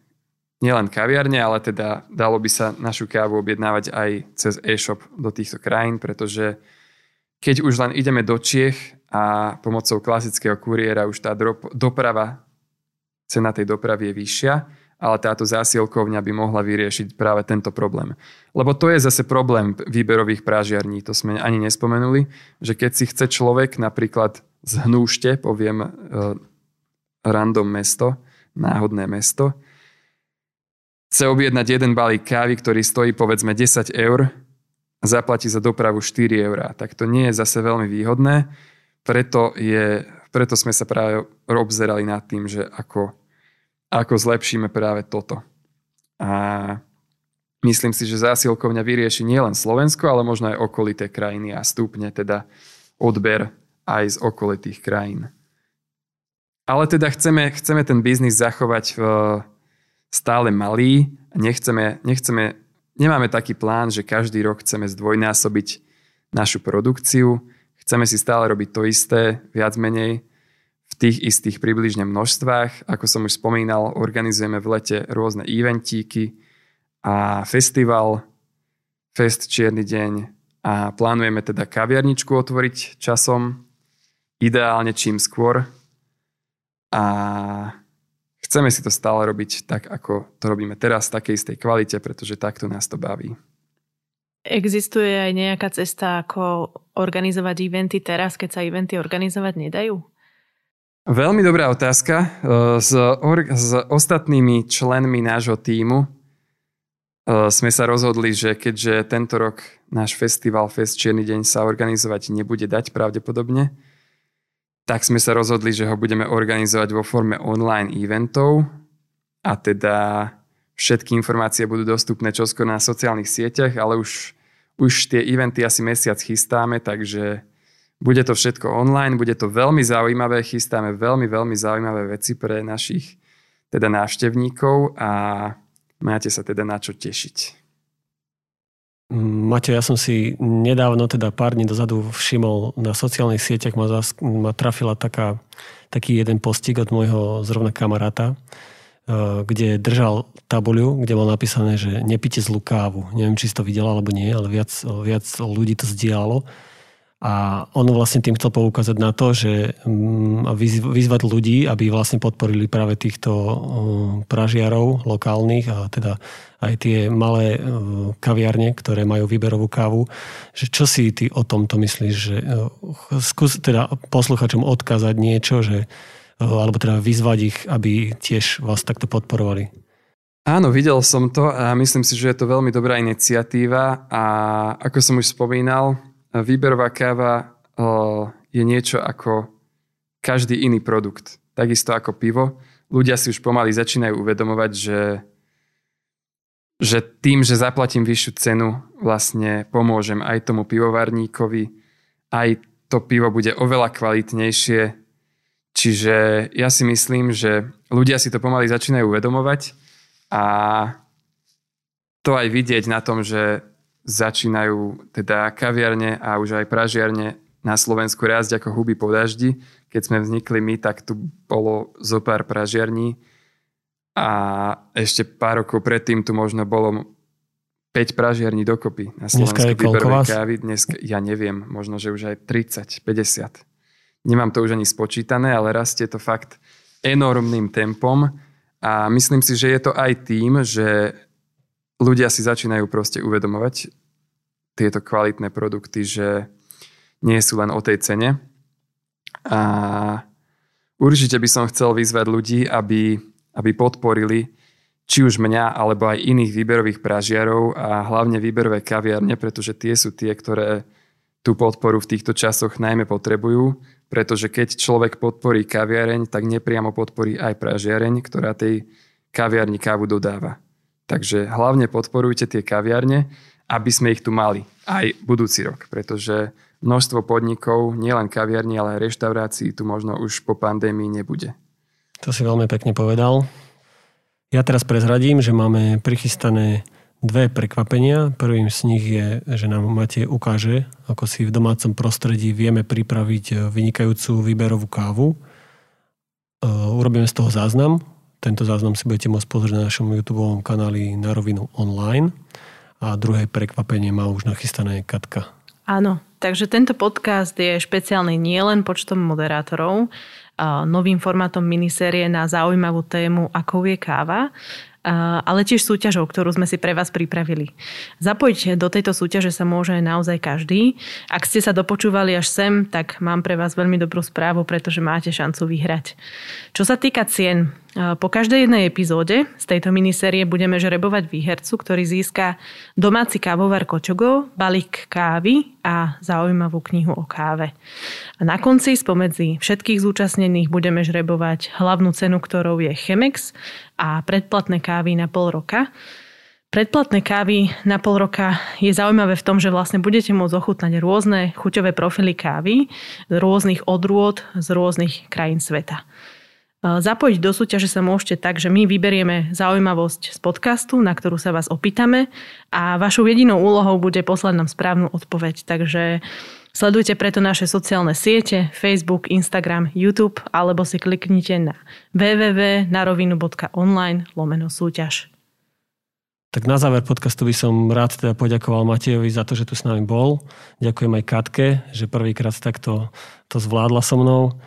nielen kaviarne, ale teda dalo by sa našu kávu objednávať aj cez e-shop do týchto krajín, pretože keď už len ideme do Čiech a pomocou klasického kuriéra už tá doprava, cena tej dopravy je vyššia, ale táto zásielkovňa by mohla vyriešiť práve tento problém. Lebo to je zase problém výberových prážiarní, to sme ani nespomenuli, že keď si chce človek napríklad z Hnúšte, poviem uh, random mesto, náhodné mesto, chce objednať jeden balík kávy, ktorý stojí povedzme 10 eur a zaplatí za dopravu 4 eurá. Tak to nie je zase veľmi výhodné, preto, je, preto sme sa práve obzerali nad tým, že ako ako zlepšíme práve toto. A myslím si, že zásilkovňa vyrieši nielen Slovensko, ale možno aj okolité krajiny a stúpne teda odber aj z okolitých krajín. Ale teda chceme, chceme ten biznis zachovať v, stále malý. Nechceme, nechceme, nemáme taký plán, že každý rok chceme zdvojnásobiť našu produkciu. Chceme si stále robiť to isté, viac menej v tých istých približne množstvách. Ako som už spomínal, organizujeme v lete rôzne eventíky a festival, fest Čierny deň a plánujeme teda kaviarničku otvoriť časom, ideálne čím skôr a chceme si to stále robiť tak, ako to robíme teraz, v takej istej kvalite, pretože takto nás to baví. Existuje aj nejaká cesta, ako organizovať eventy teraz, keď sa eventy organizovať nedajú? Veľmi dobrá otázka. E, s, or- s ostatnými členmi nášho týmu e, sme sa rozhodli, že keďže tento rok náš festival Fest Čierny deň sa organizovať nebude dať pravdepodobne, tak sme sa rozhodli, že ho budeme organizovať vo forme online eventov a teda všetky informácie budú dostupné čoskoro na sociálnych sieťach, ale už, už tie eventy asi mesiac chystáme, takže bude to všetko online, bude to veľmi zaujímavé, chystáme veľmi, veľmi zaujímavé veci pre našich teda návštevníkov a máte sa teda na čo tešiť. Maťo, ja som si nedávno, teda pár dní dozadu všimol na sociálnych sieťach, ma, zas, ma trafila taká, taký jeden postik od môjho zrovna kamaráta, kde držal tabuľu, kde bolo napísané, že nepite zlú kávu. Neviem, či si to videla alebo nie, ale viac, viac ľudí to zdieľalo. A on vlastne tým chcel poukázať na to, že mm, vyzvať ľudí, aby vlastne podporili práve týchto pražiarov lokálnych a teda aj tie malé kaviarne, ktoré majú výberovú kávu. Že čo si ty o tomto myslíš? Že skús teda posluchačom odkázať niečo, že, alebo teda vyzvať ich, aby tiež vás takto podporovali. Áno, videl som to a myslím si, že je to veľmi dobrá iniciatíva a ako som už spomínal, výberová káva je niečo ako každý iný produkt. Takisto ako pivo. Ľudia si už pomaly začínajú uvedomovať, že, že tým, že zaplatím vyššiu cenu, vlastne pomôžem aj tomu pivovarníkovi, aj to pivo bude oveľa kvalitnejšie. Čiže ja si myslím, že ľudia si to pomaly začínajú uvedomovať a to aj vidieť na tom, že začínajú teda kaviarne a už aj pražiarne na Slovensku rásť ako huby po daždi. Keď sme vznikli my, tak tu bolo zo pár pražiarní a ešte pár rokov predtým tu možno bolo 5 pražiarní dokopy na Slovensku výberovej kávy. Dnes, ja neviem, možno, že už aj 30, 50. Nemám to už ani spočítané, ale rastie to fakt enormným tempom a myslím si, že je to aj tým, že ľudia si začínajú proste uvedomovať tieto kvalitné produkty, že nie sú len o tej cene. A určite by som chcel vyzvať ľudí, aby, aby podporili či už mňa, alebo aj iných výberových pražiarov a hlavne výberové kaviarne, pretože tie sú tie, ktoré tú podporu v týchto časoch najmä potrebujú, pretože keď človek podporí kaviareň, tak nepriamo podporí aj pražiareň, ktorá tej kaviarni kávu dodáva. Takže hlavne podporujte tie kaviarne, aby sme ich tu mali aj budúci rok, pretože množstvo podnikov, nielen kaviarní, ale aj reštaurácií tu možno už po pandémii nebude. To si veľmi pekne povedal. Ja teraz prezradím, že máme prichystané dve prekvapenia. Prvým z nich je, že nám Matej ukáže, ako si v domácom prostredí vieme pripraviť vynikajúcu výberovú kávu. E, urobíme z toho záznam tento záznam si budete môcť pozrieť na našom YouTube kanáli na rovinu online. A druhé prekvapenie má už nachystané Katka. Áno, takže tento podcast je špeciálny nielen počtom moderátorov, novým formátom minisérie na zaujímavú tému Akou je káva, ale tiež súťažou, ktorú sme si pre vás pripravili. Zapojiť do tejto súťaže sa môže naozaj každý. Ak ste sa dopočúvali až sem, tak mám pre vás veľmi dobrú správu, pretože máte šancu vyhrať. Čo sa týka cien, po každej jednej epizóde z tejto minisérie budeme žrebovať výhercu, ktorý získa domáci kávovar Kočogo, balík kávy a zaujímavú knihu o káve. A na konci spomedzi všetkých zúčastnených budeme žrebovať hlavnú cenu, ktorou je Chemex a predplatné kávy na pol roka. Predplatné kávy na pol roka je zaujímavé v tom, že vlastne budete môcť ochutnať rôzne chuťové profily kávy z rôznych odrôd z rôznych krajín sveta. Zapojiť do súťaže sa môžete tak, že my vyberieme zaujímavosť z podcastu, na ktorú sa vás opýtame a vašou jedinou úlohou bude poslať nám správnu odpoveď. Takže sledujte preto naše sociálne siete, Facebook, Instagram, YouTube alebo si kliknite na www.narovinu.online lomeno súťaž. Tak na záver podcastu by som rád teda poďakoval Matejovi za to, že tu s nami bol. Ďakujem aj Katke, že prvýkrát takto to zvládla so mnou.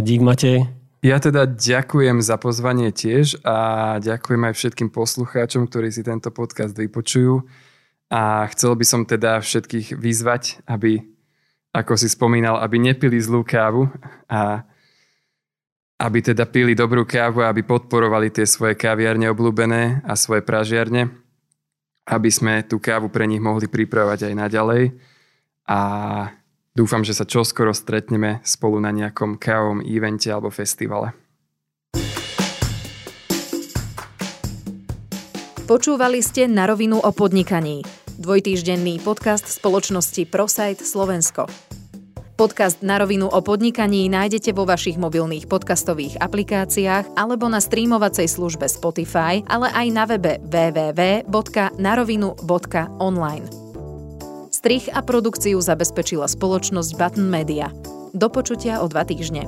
Dík Matej. Ja teda ďakujem za pozvanie tiež a ďakujem aj všetkým poslucháčom, ktorí si tento podcast vypočujú. A chcel by som teda všetkých vyzvať, aby, ako si spomínal, aby nepili zlú kávu a aby teda pili dobrú kávu a aby podporovali tie svoje kaviarne obľúbené a svoje pražiarne, aby sme tú kávu pre nich mohli pripravať aj naďalej. A Dúfam, že sa čoskoro stretneme spolu na nejakom kávom evente alebo festivale. Počúvali ste na rovinu o podnikaní. Dvojtýždenný podcast spoločnosti ProSite Slovensko. Podcast na rovinu o podnikaní nájdete vo vašich mobilných podcastových aplikáciách alebo na streamovacej službe Spotify, ale aj na webe www.narovinu.online. Strich a produkciu zabezpečila spoločnosť Button Media. Do počutia o dva týždne.